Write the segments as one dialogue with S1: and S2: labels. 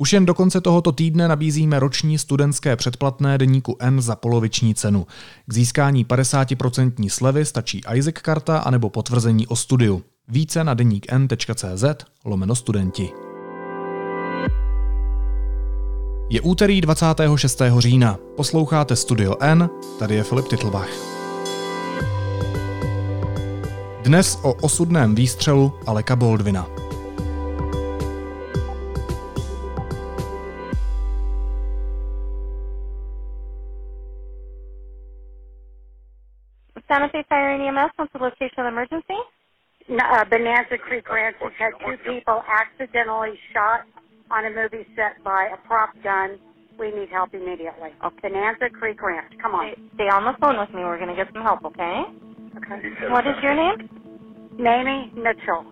S1: Už jen do konce tohoto týdne nabízíme roční studentské předplatné deníku N za poloviční cenu. K získání 50% slevy stačí Isaac karta anebo potvrzení o studiu. Více na deníkn.cz lomeno studenti. Je úterý 26. října. Posloucháte Studio N, tady je Filip Titlbach. Dnes o osudném výstřelu Aleka Baldwina.
S2: Santa Fe Fire and EMS, what's the location of the emergency?
S3: Uh, Bonanza Creek Ranch has had two people accidentally shot on a movie set by a prop gun. We need help immediately. Okay. Bonanza Creek Ranch. Come on.
S2: Stay, stay on the phone with me. We're going to get some help, okay?
S3: Okay.
S2: What is your name?
S3: Mamie Mitchell.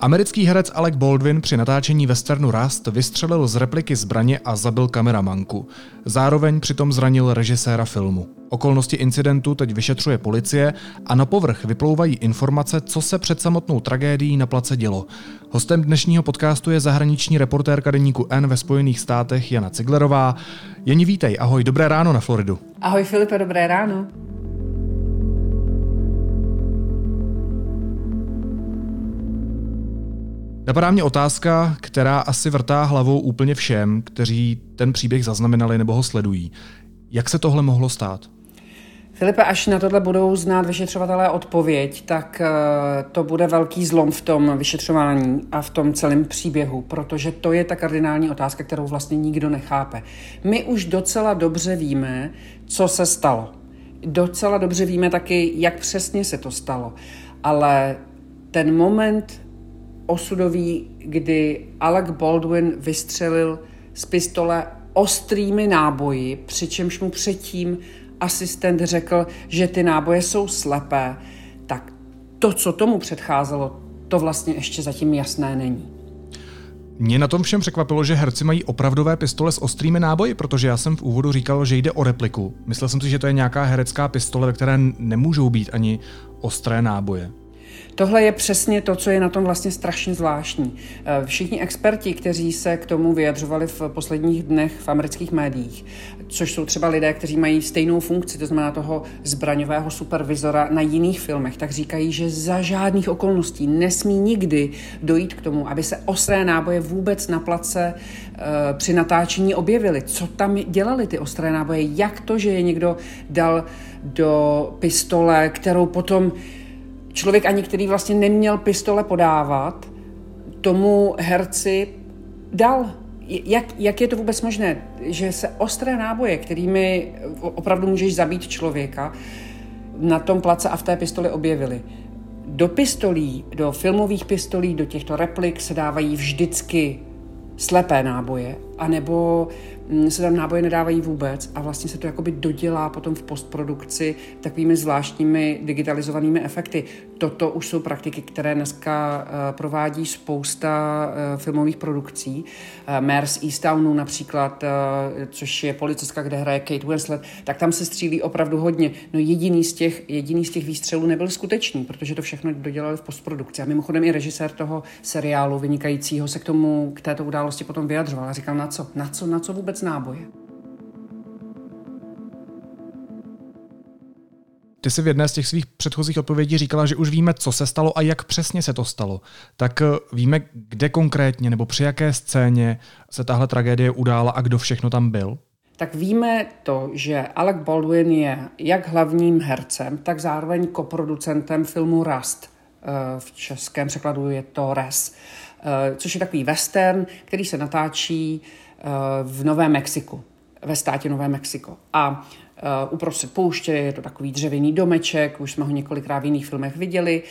S1: Americký herec Alec Baldwin při natáčení westernu Rust vystřelil z repliky zbraně a zabil kameramanku. Zároveň přitom zranil režiséra filmu. Okolnosti incidentu teď vyšetřuje policie a na povrch vyplouvají informace, co se před samotnou tragédií na place dělo. Hostem dnešního podcastu je zahraniční reportérka deníku N ve Spojených státech Jana Ciglerová. Jeni, vítej, ahoj, dobré ráno na Floridu.
S4: Ahoj Filipe, dobré ráno.
S1: Napadá mě otázka, která asi vrtá hlavou úplně všem, kteří ten příběh zaznamenali nebo ho sledují. Jak se tohle mohlo stát?
S4: Filipe, až na tohle budou znát vyšetřovatelé odpověď, tak eh, to bude velký zlom v tom vyšetřování a v tom celém příběhu, protože to je ta kardinální otázka, kterou vlastně nikdo nechápe. My už docela dobře víme, co se stalo. Docela dobře víme taky, jak přesně se to stalo. Ale ten moment osudový, kdy Alec Baldwin vystřelil z pistole ostrými náboji, přičemž mu předtím asistent řekl, že ty náboje jsou slepé, tak to, co tomu předcházelo, to vlastně ještě zatím jasné není.
S1: Mě na tom všem překvapilo, že herci mají opravdové pistole s ostrými náboji, protože já jsem v úvodu říkal, že jde o repliku. Myslel jsem si, že to je nějaká herecká pistole, ve které nemůžou být ani ostré náboje.
S4: Tohle je přesně to, co je na tom vlastně strašně zvláštní. Eh, všichni experti, kteří se k tomu vyjadřovali v posledních dnech v amerických médiích, což jsou třeba lidé, kteří mají stejnou funkci, to znamená toho zbraňového supervizora na jiných filmech, tak říkají, že za žádných okolností nesmí nikdy dojít k tomu, aby se ostré náboje vůbec na place e, při natáčení objevily. Co tam dělali ty ostré náboje? Jak to, že je někdo dal do pistole, kterou potom člověk ani, který vlastně neměl pistole podávat, tomu herci dal. Jak, jak je to vůbec možné, že se ostré náboje, kterými opravdu můžeš zabít člověka, na tom place a v té pistoli objevily? Do pistolí, do filmových pistolí, do těchto replik se dávají vždycky slepé náboje, anebo Mm, se tam náboje nedávají vůbec a vlastně se to jakoby dodělá potom v postprodukci takovými zvláštními digitalizovanými efekty. Toto už jsou praktiky, které dneska eh, provádí spousta eh, filmových produkcí. Eh, Mers Eastownu například, což je policistka, kde hraje Kate Winslet, tak tam se střílí opravdu hodně. No jediný z těch, jediný z těch výstřelů nebyl skutečný, protože to všechno dodělali v postprodukci. A mimochodem i režisér toho seriálu vynikajícího se k tomu, k této události potom vyjadřoval a říkal, na co, na co, na co vůbec náboje.
S1: Ty jsi v jedné z těch svých předchozích odpovědí říkala, že už víme, co se stalo a jak přesně se to stalo. Tak eh, víme, kde konkrétně nebo při jaké scéně se tahle tragédie udála a kdo všechno tam byl?
S4: Tak víme to, že Alec Baldwin je jak hlavním hercem, tak zároveň koproducentem filmu Rust. Eh, v českém překladu je to Res, což je takový western, který se natáčí v Novém Mexiku, ve státě Nové Mexiko. A uh, uprostřed pouště je to takový dřevěný domeček, už jsme ho několikrát v jiných filmech viděli.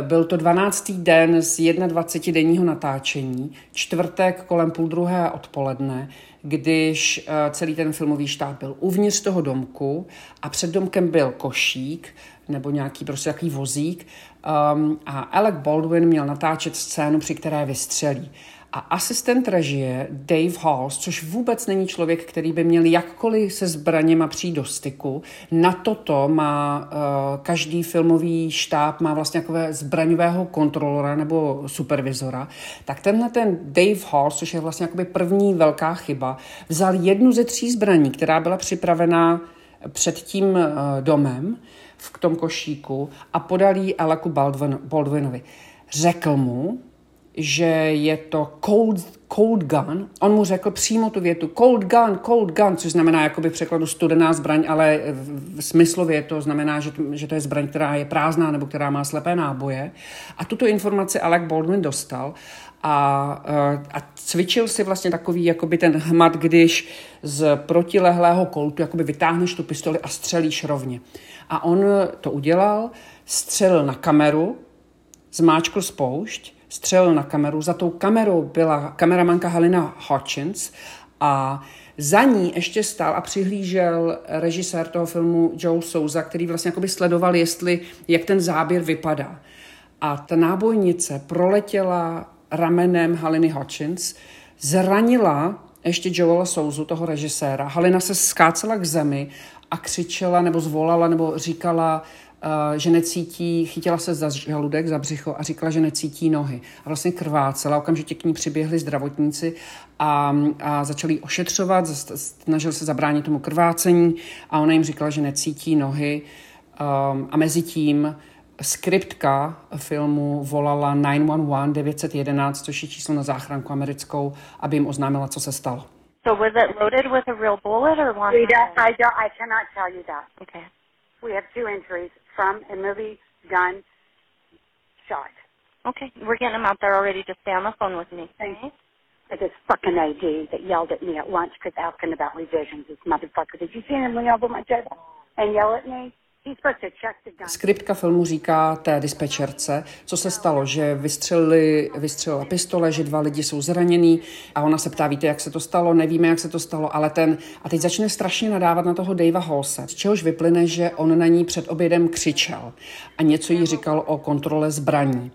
S4: Byl to 12. den z 21 denního natáčení, čtvrtek kolem půl druhé odpoledne, když celý ten filmový štáb byl uvnitř toho domku a před domkem byl košík nebo nějaký prostě takový vozík um, a Alec Baldwin měl natáčet scénu, při které vystřelí. A asistent režie Dave Halls, což vůbec není člověk, který by měl jakkoliv se zbraněma přijít do styku, na toto má uh, každý filmový štáb, má vlastně takové zbraňového kontrolora nebo supervizora, tak tenhle ten Dave Halls, což je vlastně jakoby první velká chyba, vzal jednu ze tří zbraní, která byla připravená před tím uh, domem v tom košíku a podal ji Aleku Baldwin, Baldwinovi. Řekl mu, že je to cold, cold gun. On mu řekl přímo tu větu cold gun, cold gun, což znamená jakoby překladu studená zbraň, ale v smyslově to znamená, že, že to je zbraň, která je prázdná nebo která má slepé náboje. A tuto informaci Alec Baldwin dostal a, eh, a cvičil si vlastně takový jakoby ten hmat, když z protilehlého koltu jakoby vytáhneš tu pistoli a střelíš rovně. A on to udělal, střelil na kameru, zmáčkl spoušť střelil na kameru. Za tou kamerou byla kameramanka Halina Hutchins a za ní ještě stál a přihlížel režisér toho filmu Joe Souza, který vlastně jakoby sledoval, jestli, jak ten záběr vypadá. A ta nábojnice proletěla ramenem Haliny Hutchins, zranila ještě Joela Souzu, toho režiséra. Halina se skácela k zemi a křičela nebo zvolala nebo říkala Eh, že necítí, chytila se za žaludek, za břicho a říkala, že necítí nohy. A vlastně krvácela, okamžitě k ní přiběhli zdravotníci a, a začali ošetřovat, snažil se zabránit tomu krvácení a ona jim říkala, že necítí nohy um, a mezi tím skriptka filmu volala 911 911, což je číslo na záchranku americkou, aby jim oznámila, co se stalo.
S2: So was it loaded with a real bullet or one?
S3: We don't, I, don't, I cannot tell you that.
S2: Okay.
S3: We have two injuries from a movie gun shot.
S2: Okay, we're getting them out there already. Just stay on the phone with me. Okay?
S3: This fucking AD that yelled at me at lunch because asking about revisions. This motherfucker. Did you see him lean over my table and yell at me?
S4: Skriptka filmu říká té dispečerce, co se stalo, že vystřelili, vystřelila pistole, že dva lidi jsou zranění a ona se ptá, víte, jak se to stalo, nevíme, jak se to stalo, ale ten, a teď začne strašně nadávat na toho Davea Halse, z čehož vyplyne, že on na ní před obědem křičel a něco jí říkal o kontrole zbraní.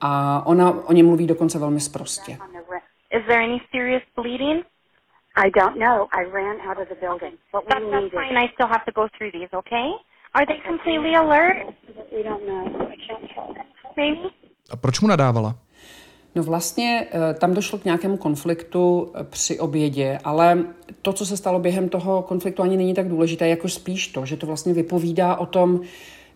S4: A ona o něm mluví dokonce velmi sprostě.
S2: Is there any serious bleeding?
S3: I don't know. I ran out of the building. What we
S2: that's, that's fine. I still have to go through these, okay? Are they completely alert?
S3: We don't know. I can't tell.
S2: Maybe?
S1: A proč mu nadávala?
S4: No vlastně eh, tam došlo k nějakému konfliktu eh, při obědě, ale to, co se stalo během toho konfliktu, ani není tak důležité, jako spíš to, že to vlastně vypovídá o tom,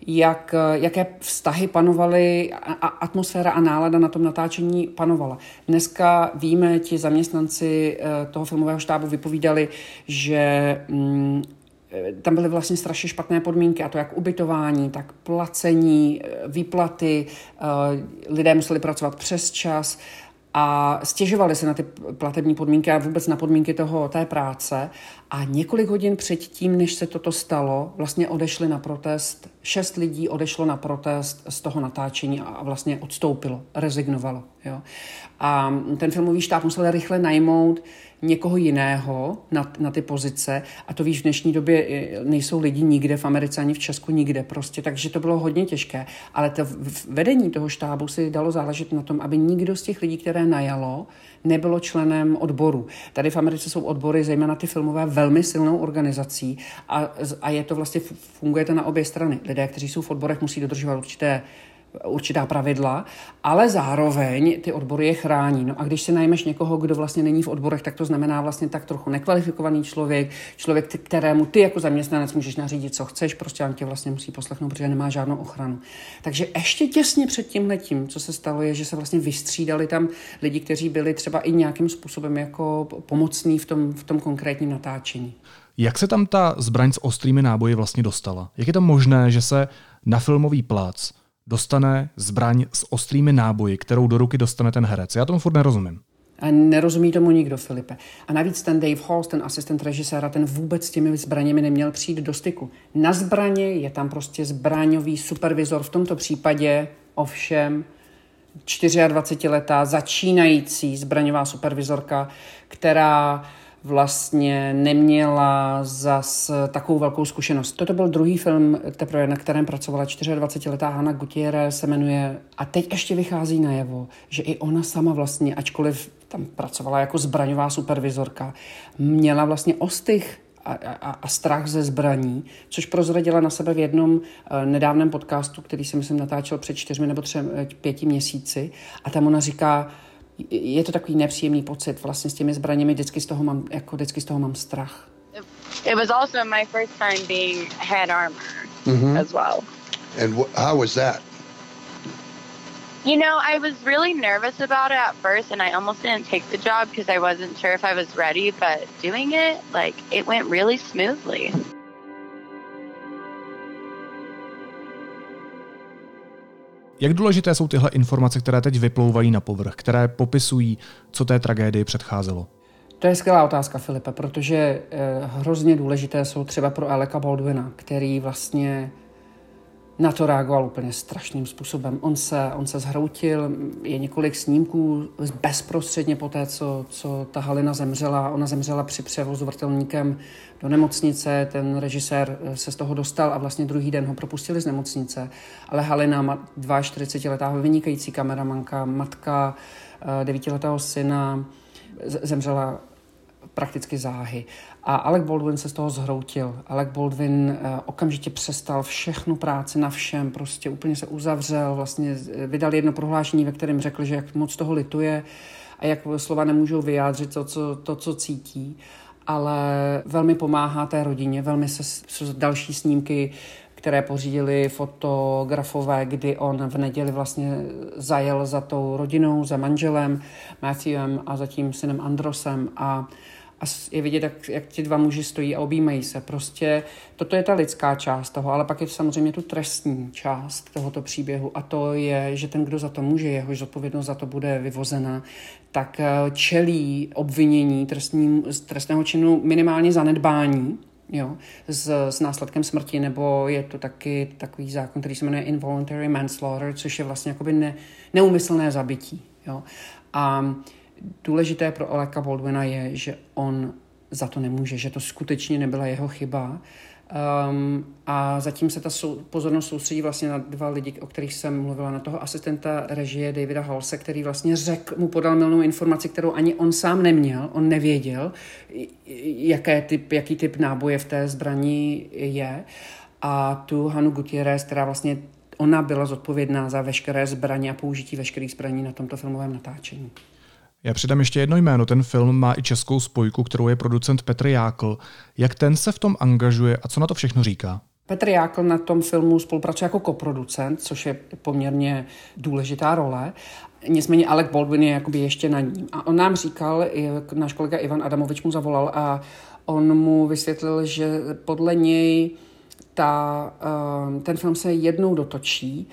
S4: jak, eh, jaké vztahy panovaly a atmosféra a nálada na tom natáčení panovala. Dneska víme, ti zaměstnanci toho filmového štábu vypovídali, že mm, tam byly vlastně strašně špatné podmínky, a to jak ubytování, tak placení, eh, výplaty, eh, lidé museli pracovat přes čas a stěžovali se na ty platební podmínky a vůbec na podmínky toho, té práce. A několik hodin předtím, než se toto stalo, vlastně odešli na protest. Šest lidí odešlo na protest z toho natáčení a vlastně odstoupilo, rezignovalo. Jo. A ten filmový štáb musel rychle najmout někoho jiného na, na ty pozice a to víš, v dnešní době nejsou lidi nikde v Americe ani v Česku nikde prostě, takže to bylo hodně těžké, ale to vedení toho štábu si dalo záležet na tom, aby nikdo z těch lidí, které najalo, nebylo členem odboru. Tady v Americe jsou odbory, zejména ty filmové, velmi silnou organizací a, a je to vlastně, funguje to na obě strany. Lidé, kteří jsou v odborech, musí dodržovat určité určitá pravidla, ale zároveň ty odbory je chrání. No a když si najmeš někoho, kdo vlastně není v odborech, tak to znamená vlastně tak trochu nekvalifikovaný člověk, člověk, kterému ty jako zaměstnanec můžeš nařídit, co chceš, prostě on tě vlastně musí poslechnout, protože nemá žádnou ochranu. Takže ještě těsně před tím letím, co se stalo, je, že se vlastně vystřídali tam lidi, kteří byli třeba i nějakým způsobem jako pomocní v tom, v tom konkrétním natáčení.
S1: Jak se tam ta zbraň s ostrými náboji vlastně dostala? Jak je to možné, že se na filmový plác dostane zbraň s ostrými náboji, kterou do ruky dostane ten herec. Já tomu furt nerozumím.
S4: A nerozumí tomu nikdo, Filipe. A navíc ten Dave Halls, ten asistent režiséra, ten vůbec s těmi zbraněmi neměl přijít do styku. Na zbraně je tam prostě zbraňový supervizor, v tomto případě ovšem 24-letá začínající zbraňová supervizorka, která vlastně neměla zas takovou velkou zkušenost. Toto byl druhý film, teprve na kterém pracovala 24-letá Hanna Gutierrez, se jmenuje A teď ještě vychází najevo, že i ona sama vlastně, ačkoliv tam pracovala jako zbraňová supervizorka, měla vlastně ostych a, a, a strach ze zbraní, což prozradila na sebe v jednom uh, nedávném podcastu, který jsem myslím natáčel před čtyřmi nebo třem, eh, pěti měsíci. A tam ona říká, je to takový nepříjemný pocit vlastně s těmi zbraněmi, vždycky z toho mám, jako vždycky z toho mám strach.
S2: It was also my first time being head armor mm-hmm. as well.
S5: And wh- how was that?
S2: You know, I was really nervous about it at first, and I almost didn't take the job because I wasn't sure if I was ready. But doing it, like, it went really smoothly.
S1: Jak důležité jsou tyhle informace, které teď vyplouvají na povrch, které popisují, co té tragédii předcházelo?
S4: To je skvělá otázka, Filipe, protože eh, hrozně důležité jsou třeba pro Aleka Baldwina, který vlastně na to reagoval úplně strašným způsobem. On se, on se zhroutil, je několik snímků bezprostředně po té, co, co ta Halina zemřela. Ona zemřela při převozu vrtelníkem do nemocnice, ten režisér eh, se z toho dostal a vlastně druhý den ho propustili z nemocnice. Ale Halina, 42-letá vynikající kameramanka, matka eh, devítiletého syna, zemřela prakticky záhy. A Alec Baldwin se z toho zhroutil. Alec Baldwin uh, okamžitě přestal všechnu práci na všem, prostě úplně se uzavřel, vlastně vydal jedno prohlášení, ve kterém řekl, že jak moc toho lituje a jak slova nemůžou vyjádřit to, co, to, co cítí ale velmi pomáhá té rodině, velmi se, se další snímky které pořídili fotografové, kdy on v neděli vlastně zajel za tou rodinou, za manželem Matthewem a za tím synem Androsem a a je vidět, jak, jak ti dva muži stojí a objímají se. Prostě toto je ta lidská část toho, ale pak je samozřejmě tu trestní část tohoto příběhu a to je, že ten, kdo za to může, jehož zodpovědnost za to bude vyvozena, tak eh, čelí obvinění trestní, trestného činu minimálně zanedbání, jo, s, s následkem smrti, nebo je to taky takový zákon, který se jmenuje involuntary manslaughter, což je vlastně jakoby ne, neumyslné zabití. Jo. A důležité pro Aleka Baldwina je, že on za to nemůže, že to skutečně nebyla jeho chyba. Um, a zatím se ta sou, pozornost soustředí vlastně na dva lidi, o kterých jsem mluvila, na toho asistenta režie Davida Halse, který vlastně řekl, mu podal milnou informaci, kterou ani on sám neměl, on nevěděl, jaké typ, jaký typ náboje v té zbraní je. A tu Hanu Gutierrez, která vlastně ona byla zodpovědná za veškeré zbraně a použití veškerých zbraní na tomto filmovém natáčení.
S1: Já přidám ještě jedno jméno. Ten film má i českou spojku, kterou je producent Petr Jákl. Jak ten se v tom angažuje a co na to všechno říká?
S4: Petr Jákl na tom filmu spolupracuje jako koproducent, což je poměrně důležitá role. Nicméně Alec Baldwin je jakoby ještě na ním. A on nám říkal, náš kolega Ivan Adamovič mu zavolal a on mu vysvětlil, že podle něj ta, eh, ten film se jednou dotočí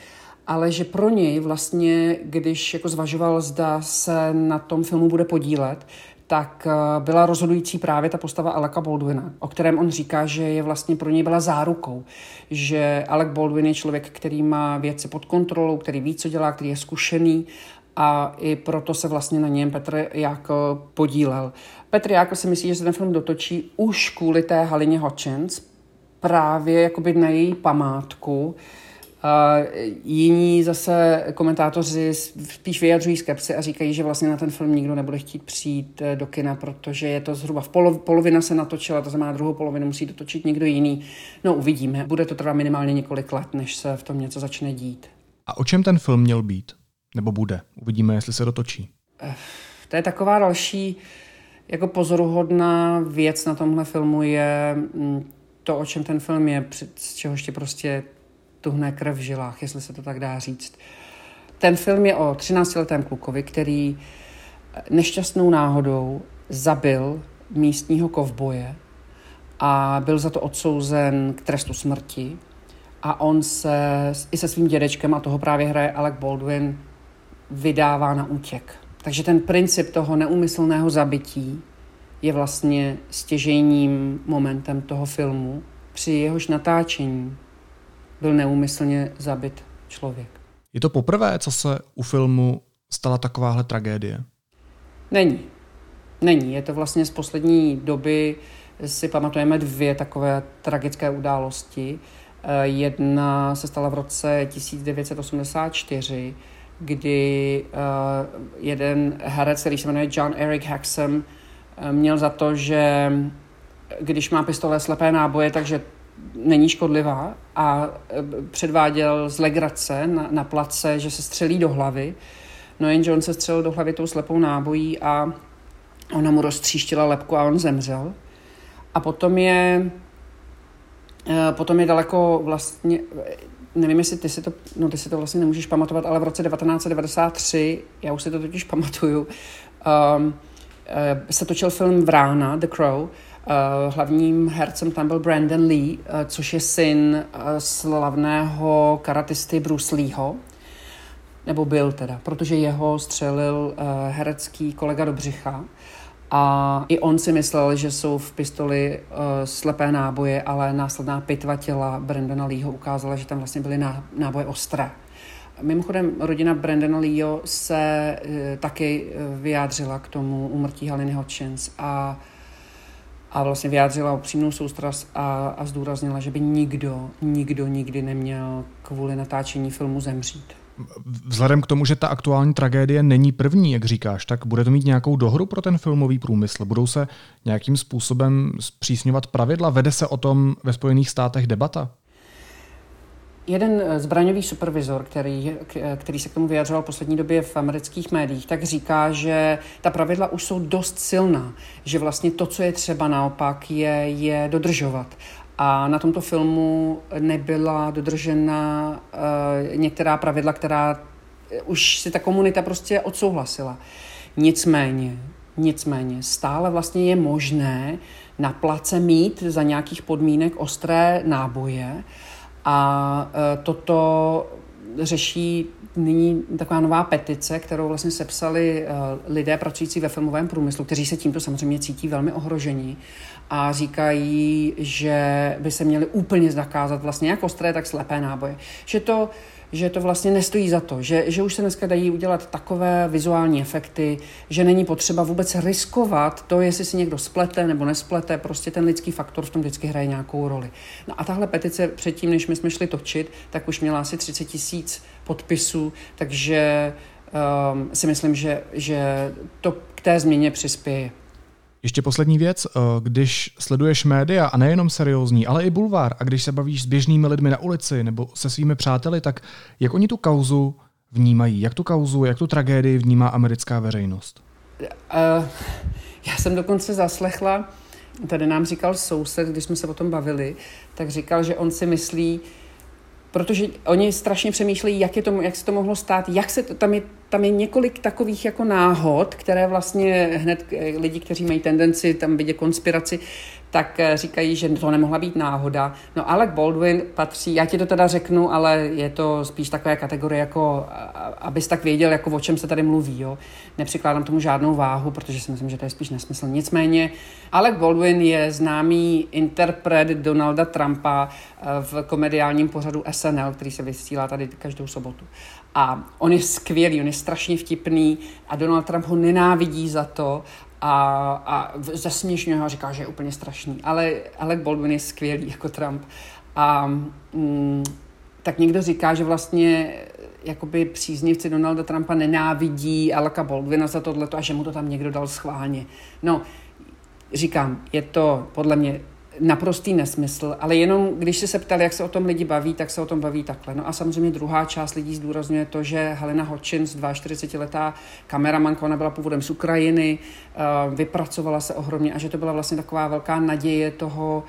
S4: ale že pro něj vlastně, když jako zvažoval, zda se na tom filmu bude podílet, tak eh, byla rozhodující právě ta postava Aleka Baldwina, o kterém on říká, že je vlastně pro něj byla zárukou, že Alec Baldwin je člověk, který má věci pod kontrolou, který ví, co dělá, který je zkušený a i proto se vlastně na něm Petr Jákl podílel. Petr Jákl si myslí, že se ten film dotočí už kvůli té Halině Hutchins, právě jakoby na její památku, Uh, jiní zase komentátoři spíš vyjadřují skepsy a říkají, že vlastně na ten film nikdo nebude chtít přijít eh, do kina, protože je to zhruba v polov, polovina se natočila, to znamená druhou polovinu musí dotočit někdo jiný. No uvidíme, bude to trvat minimálně několik let, než se v tom něco začne dít.
S1: A o čem ten film měl být? Nebo bude? Uvidíme, jestli se dotočí.
S4: Uh, to je taková další jako pozoruhodná věc na tomhle filmu je mm, to, o čem ten film je, z čehož ti prostě tuhne krev v žilách, jestli se to tak dá říct. Ten film je o 13-letém klukovi, který nešťastnou náhodou zabil místního kovboje a byl za to odsouzen k trestu smrti. A on se i se svým dědečkem, a toho právě hraje Alec Baldwin, vydává na útěk. Takže ten princip toho neumyslného zabití je vlastně stěžejním momentem toho filmu. Při jehož natáčení byl neúmyslně zabit člověk.
S1: Je to poprvé, co se u filmu stala takováhle tragédie?
S4: Není. Není. Je to vlastně z poslední doby, si pamatujeme dvě takové tragické události. Eh, jedna se stala v roce 1984, kdy uh, jeden herec, který se jmenuje John Eric Haxem, uh, měl za to, že když má pistole slepé náboje, takže není škodlivá a předváděl z legrace na, na place, že se střelí do hlavy. No jen John se střelil do hlavy tou slepou nábojí a ona mu roztříštila lepku a on zemřel. A potom je, eh, potom je daleko vlastně, nevím, jestli ty si to, no ty si to vlastně nemůžeš pamatovat, ale v roce 1993, já už si to totiž pamatuju, um, se točil film Vrána, The Crow, hlavním hercem tam byl Brandon Lee, uh, což je syn uh, slavného karatisty Bruce Leeho, nebo byl teda, protože jeho střelil uh, herecký kolega do břicha. A i on si myslel, že jsou v pistoli uh, slepé náboje, ale následná pitva těla Brandona Leeho ukázala, že tam vlastně byly náboje ostré. Mimochodem, rodina Brandona Leeho se uh, taky uh, vyjádřila k tomu umrtí Haliny Hutchins a, a vlastně vyjádřila upřímnou soustrast a, a zdůraznila, že by nikdo, nikdo nikdy neměl kvůli natáčení filmu zemřít.
S1: Vzhledem k tomu, že ta aktuální tragédie není první, jak říkáš, tak bude to mít nějakou dohru pro ten filmový průmysl? Budou se nějakým způsobem zpřísňovat pravidla? Vede se o tom ve Spojených státech debata?
S4: Jeden zbraňový supervizor, který, který se k tomu vyjadřoval v poslední době v amerických médiích, tak říká, že ta pravidla už jsou dost silná, že vlastně to, co je třeba naopak, je, je dodržovat. A na tomto filmu nebyla dodržena uh, některá pravidla, která už si ta komunita prostě odsouhlasila. Nicméně, nicméně, stále vlastně je možné na place mít za nějakých podmínek ostré náboje a uh, toto řeší nyní taková nová petice, kterou vlastně sepsali uh, lidé pracující ve filmovém průmyslu, kteří se tímto samozřejmě cítí velmi ohroženi a říkají, že by se měly úplně zakázat vlastně jak ostré, tak slepé náboje. Že to, že to vlastně nestojí za to, že, že už se dneska dají udělat takové vizuální efekty, že není potřeba vůbec riskovat to, jestli si někdo splete nebo nesplete, prostě ten lidský faktor v tom vždycky hraje nějakou roli. No a tahle petice předtím, než my jsme šli točit, tak už měla asi 30 tisíc podpisů, takže um, si myslím, že, že to k té změně přispěje.
S1: Ještě poslední věc, eh, když sleduješ média a nejenom seriózní, ale i bulvár a když se bavíš s běžnými lidmi na ulici nebo se svými přáteli, tak jak oni tu kauzu vnímají? Jak tu kauzu, jak tu tragédii vnímá americká veřejnost? Uh,
S4: já jsem dokonce zaslechla, tady nám říkal soused, když jsme se o tom bavili, tak říkal, že on si myslí, protože oni strašně přemýšlejí, jak, je to, jak se to mohlo stát, jak se to, tam je tam je několik takových jako náhod, které vlastně hned eh, lidi, kteří mají tendenci tam vidět konspiraci, tak eh, říkají, že to nemohla být náhoda. No Alec Baldwin patří, já ti to teda řeknu, ale je to spíš takové kategorie, jako, abys tak věděl, jako o čem se tady mluví. Jo. Nepřikládám tomu žádnou váhu, protože si myslím, že to je spíš nesmysl. Nicméně Alec Baldwin je známý interpret Donalda Trumpa eh, v komediálním pořadu SNL, který se vysílá tady každou sobotu. A on je skvělý, on je strašně vtipný a Donald Trump ho nenávidí za to a, a zesměšňuje ho a říká, že je úplně strašný. Ale Alec Baldwin je skvělý jako Trump. A mm, tak někdo říká, že vlastně jakoby příznivci Donalda Trumpa nenávidí Aleka Baldwina za tohleto a že mu to tam někdo dal schválně. No, říkám, je to podle mě naprostý nesmysl, ale jenom když se se ptali, jak se o tom lidi baví, tak se o tom baví takhle. No a samozřejmě druhá část lidí zdůrazňuje to, že Helena Hutchins, 42-letá kameramanka, ona byla původem z Ukrajiny, eh, vypracovala se ohromně a že to byla vlastně taková velká naděje toho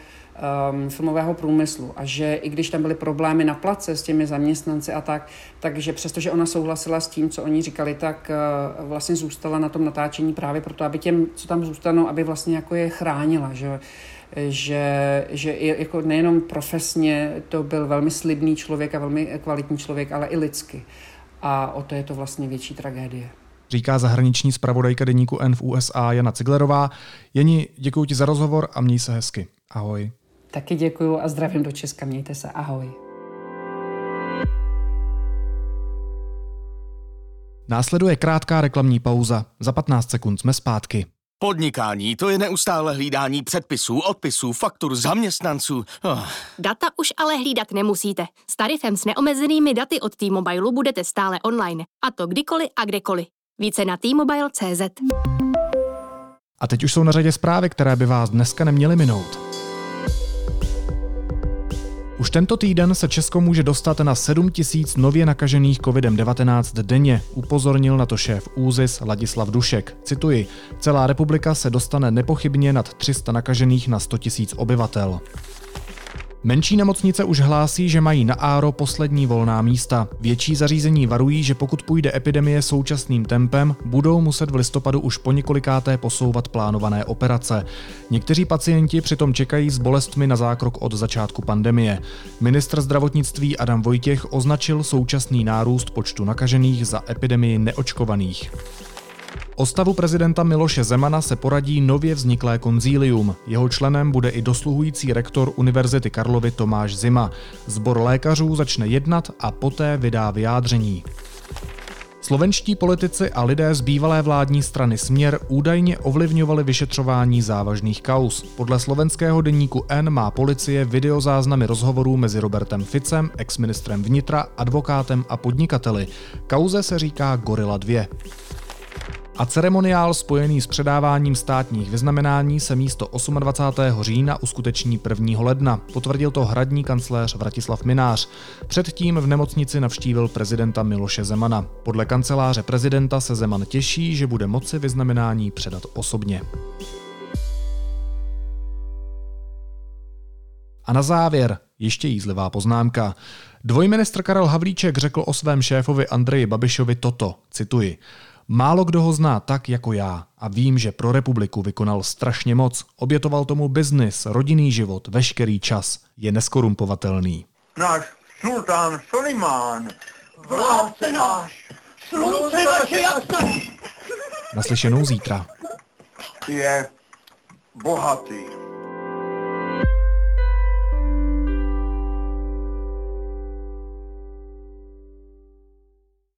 S4: um, filmového průmyslu a že i když tam byly problémy na place s těmi zaměstnanci a tak, takže přestože ona souhlasila s tím, co oni říkali, tak uh, vlastně zůstala na tom natáčení právě proto, aby těm, co tam zůstanou, aby vlastně jako je chránila, že že, že jako nejenom profesně to byl velmi slibný člověk a velmi kvalitní člověk, ale i lidsky. A o to je to vlastně větší tragédie.
S1: Říká zahraniční zpravodajka deníku N v USA Jana Ciglerová. Jeni, děkuji ti za rozhovor a měj se hezky. Ahoj.
S4: Taky děkuji a zdravím do Česka. Mějte se. Ahoj.
S1: Následuje krátká reklamní pauza. Za 15 sekund jsme zpátky.
S6: Podnikání, to je neustále hlídání předpisů, odpisů, faktur, zaměstnanců. Oh.
S7: Data už ale hlídat nemusíte. S tarifem s neomezenými daty od T-Mobile budete stále online. A to kdykoliv a kdekoliv. Více na T-Mobile.cz
S1: A teď už jsou na řadě zprávy, které by vás dneska neměly minout. Už tento týden se Česko může dostat na 7 tisíc nově nakažených COVID-19 denně, upozornil na to šéf ÚZIS Ladislav Dušek. Cituji, celá republika se dostane nepochybně nad 300 nakažených na 100 tisíc obyvatel. Menší nemocnice už hlásí, že mají na áro poslední volná místa. Větší zařízení varují, že pokud půjde epidemie současným tempem, budou muset v listopadu už po několikáté posouvat plánované operace. Někteří pacienti přitom čekají s bolestmi na zákrok od začátku pandemie. Ministr zdravotnictví Adam Vojtěch označil současný nárůst počtu nakažených za epidemii neočkovaných. O stavu prezidenta Miloše Zemana se poradí nově vzniklé konzílium. Jeho členem bude i dosluhující rektor Univerzity Karlovy Tomáš Zima. Zbor lékařů začne jednat a poté vydá vyjádření. Slovenští politici a lidé z bývalé vládní strany Směr údajně ovlivňovali vyšetřování závažných kaus. Podle slovenského deníku N má policie videozáznamy rozhovorů mezi Robertem Ficem, exministrem vnitra, advokátem a podnikateli. Kauze se říká Gorila 2 a ceremoniál spojený s předáváním státních vyznamenání se místo 28. října uskuteční 1. ledna. Potvrdil to hradní kancléř Vratislav Minář. Předtím v nemocnici navštívil prezidenta Miloše Zemana. Podle kanceláře prezidenta se Zeman těší, že bude moci vyznamenání předat osobně. A na závěr ještě jízlivá poznámka. Dvojministr Karel Havlíček řekl o svém šéfovi Andreji Babišovi toto, cituji. Málo kdo ho zná tak jako já a vím, že pro republiku vykonal strašně moc. Obětoval tomu biznis, rodinný život, veškerý čas. Je neskorumpovatelný.
S8: Náš sultán Solimán, vládce náš, slunce naše jasné,
S1: Naslyšenou zítra.
S8: je bohatý.